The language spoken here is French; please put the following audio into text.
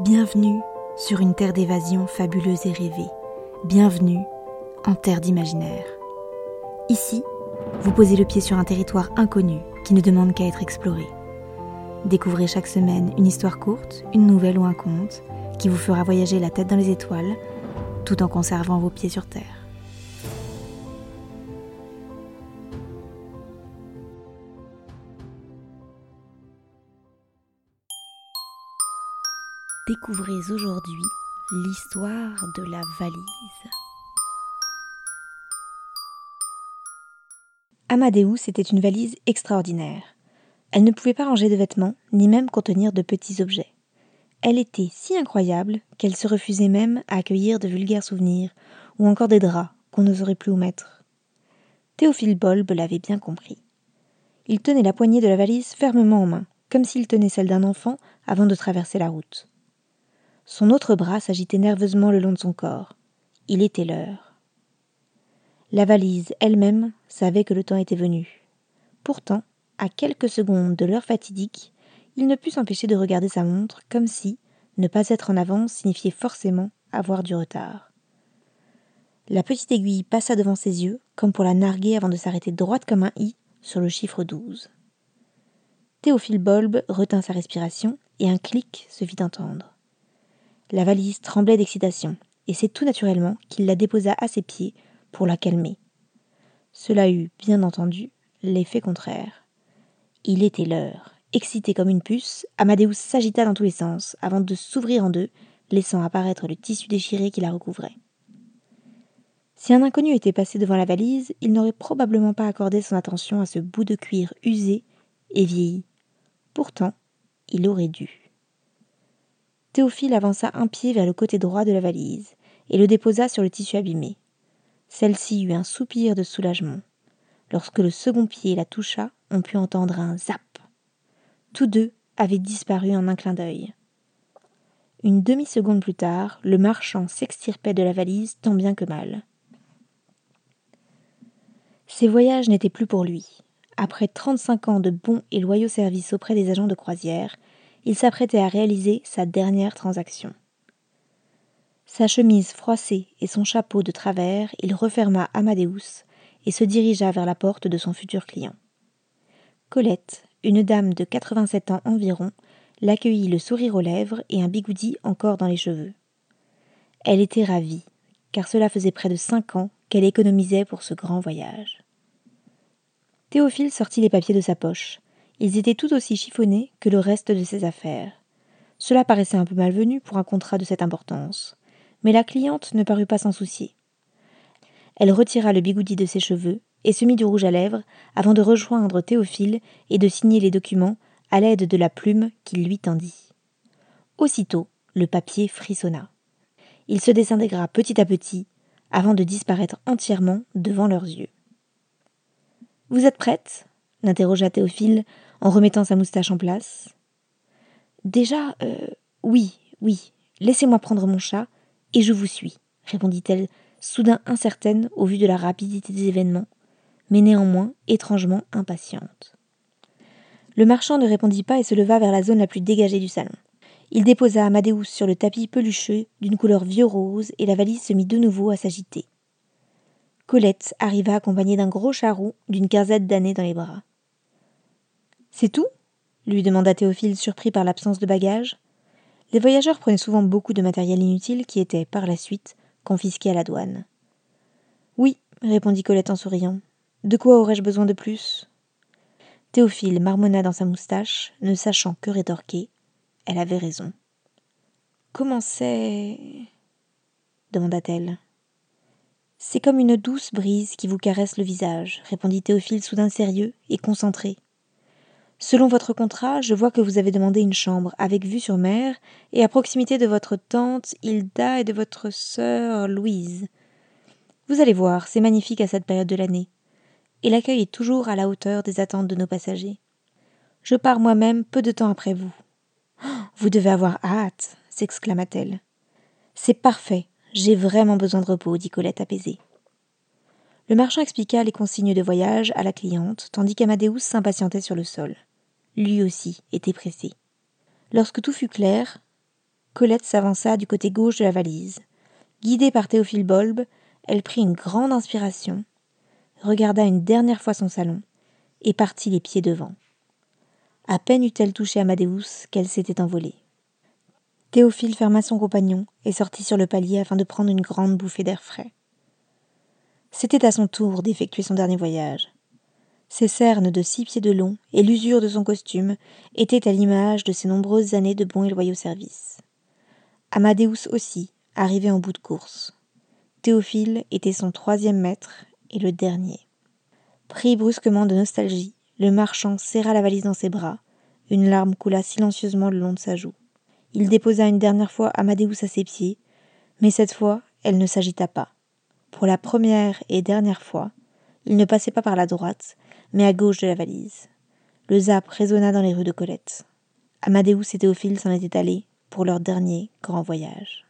Bienvenue sur une terre d'évasion fabuleuse et rêvée. Bienvenue en terre d'imaginaire. Ici, vous posez le pied sur un territoire inconnu qui ne demande qu'à être exploré. Découvrez chaque semaine une histoire courte, une nouvelle ou un conte qui vous fera voyager la tête dans les étoiles tout en conservant vos pieds sur terre. Découvrez aujourd'hui l'histoire de la valise. Amadeus était une valise extraordinaire. Elle ne pouvait pas ranger de vêtements, ni même contenir de petits objets. Elle était si incroyable qu'elle se refusait même à accueillir de vulgaires souvenirs, ou encore des draps qu'on n'oserait plus où mettre. Théophile Bolbe l'avait bien compris. Il tenait la poignée de la valise fermement en main, comme s'il tenait celle d'un enfant avant de traverser la route. Son autre bras s'agitait nerveusement le long de son corps. Il était l'heure. La valise elle-même savait que le temps était venu. Pourtant, à quelques secondes de l'heure fatidique, il ne put s'empêcher de regarder sa montre comme si ne pas être en avance signifiait forcément avoir du retard. La petite aiguille passa devant ses yeux, comme pour la narguer avant de s'arrêter droite comme un i sur le chiffre 12. Théophile Bolbe retint sa respiration et un clic se fit entendre. La valise tremblait d'excitation, et c'est tout naturellement qu'il la déposa à ses pieds pour la calmer. Cela eut, bien entendu, l'effet contraire. Il était l'heure. Excité comme une puce, Amadeus s'agita dans tous les sens avant de s'ouvrir en deux, laissant apparaître le tissu déchiré qui la recouvrait. Si un inconnu était passé devant la valise, il n'aurait probablement pas accordé son attention à ce bout de cuir usé et vieilli. Pourtant, il aurait dû. Théophile avança un pied vers le côté droit de la valise et le déposa sur le tissu abîmé. Celle-ci eut un soupir de soulagement. Lorsque le second pied la toucha, on put entendre un zap. Tous deux avaient disparu en un clin d'œil. Une demi-seconde plus tard, le marchand s'extirpait de la valise tant bien que mal. Ses voyages n'étaient plus pour lui. Après trente-cinq ans de bons et loyaux services auprès des agents de croisière, il s'apprêtait à réaliser sa dernière transaction. Sa chemise froissée et son chapeau de travers, il referma Amadeus et se dirigea vers la porte de son futur client. Colette, une dame de 87 ans environ, l'accueillit le sourire aux lèvres et un bigoudi encore dans les cheveux. Elle était ravie, car cela faisait près de cinq ans qu'elle économisait pour ce grand voyage. Théophile sortit les papiers de sa poche, ils étaient tout aussi chiffonnés que le reste de ses affaires. Cela paraissait un peu malvenu pour un contrat de cette importance, mais la cliente ne parut pas s'en soucier. Elle retira le bigoudi de ses cheveux et se mit du rouge à lèvres avant de rejoindre Théophile et de signer les documents à l'aide de la plume qu'il lui tendit. Aussitôt, le papier frissonna. Il se désintégra petit à petit avant de disparaître entièrement devant leurs yeux. Vous êtes prête? L'interrogea Théophile en remettant sa moustache en place. Déjà, euh, oui, oui, laissez-moi prendre mon chat, et je vous suis, répondit-elle, soudain incertaine au vu de la rapidité des événements, mais néanmoins étrangement impatiente. Le marchand ne répondit pas et se leva vers la zone la plus dégagée du salon. Il déposa Amadeus sur le tapis pelucheux d'une couleur vieux rose et la valise se mit de nouveau à s'agiter. Colette arriva accompagnée d'un gros charroux d'une quinzaine d'années dans les bras. C'est tout lui demanda Théophile, surpris par l'absence de bagages. Les voyageurs prenaient souvent beaucoup de matériel inutile qui était, par la suite, confisqué à la douane. Oui, répondit Colette en souriant. De quoi aurais-je besoin de plus? Théophile marmonna dans sa moustache, ne sachant que rétorquer. Elle avait raison. Comment c'est? demanda-t-elle. C'est comme une douce brise qui vous caresse le visage, répondit Théophile soudain sérieux et concentré. Selon votre contrat, je vois que vous avez demandé une chambre avec vue sur mer et à proximité de votre tante Hilda et de votre sœur Louise. Vous allez voir, c'est magnifique à cette période de l'année. Et l'accueil est toujours à la hauteur des attentes de nos passagers. Je pars moi-même peu de temps après vous. Oh, vous devez avoir hâte, s'exclama-t-elle. C'est parfait, j'ai vraiment besoin de repos, dit Colette apaisée. Le marchand expliqua les consignes de voyage à la cliente, tandis qu'Amadeus s'impatientait sur le sol. Lui aussi était pressé. Lorsque tout fut clair, Colette s'avança du côté gauche de la valise. Guidée par Théophile Bulbe, elle prit une grande inspiration, regarda une dernière fois son salon et partit les pieds devant. À peine eut-elle touché Amadeus qu'elle s'était envolée. Théophile ferma son compagnon et sortit sur le palier afin de prendre une grande bouffée d'air frais. C'était à son tour d'effectuer son dernier voyage. Ses cernes de six pieds de long et l'usure de son costume étaient à l'image de ses nombreuses années de bons et loyaux services. Amadeus aussi arrivait en bout de course. Théophile était son troisième maître et le dernier. Pris brusquement de nostalgie, le marchand serra la valise dans ses bras. Une larme coula silencieusement le long de sa joue. Il déposa une dernière fois Amadeus à ses pieds, mais cette fois, elle ne s'agita pas. Pour la première et dernière fois, il ne passait pas par la droite, mais à gauche de la valise. Le zap résonna dans les rues de Colette. Amadeus et Théophile s'en étaient allés pour leur dernier grand voyage.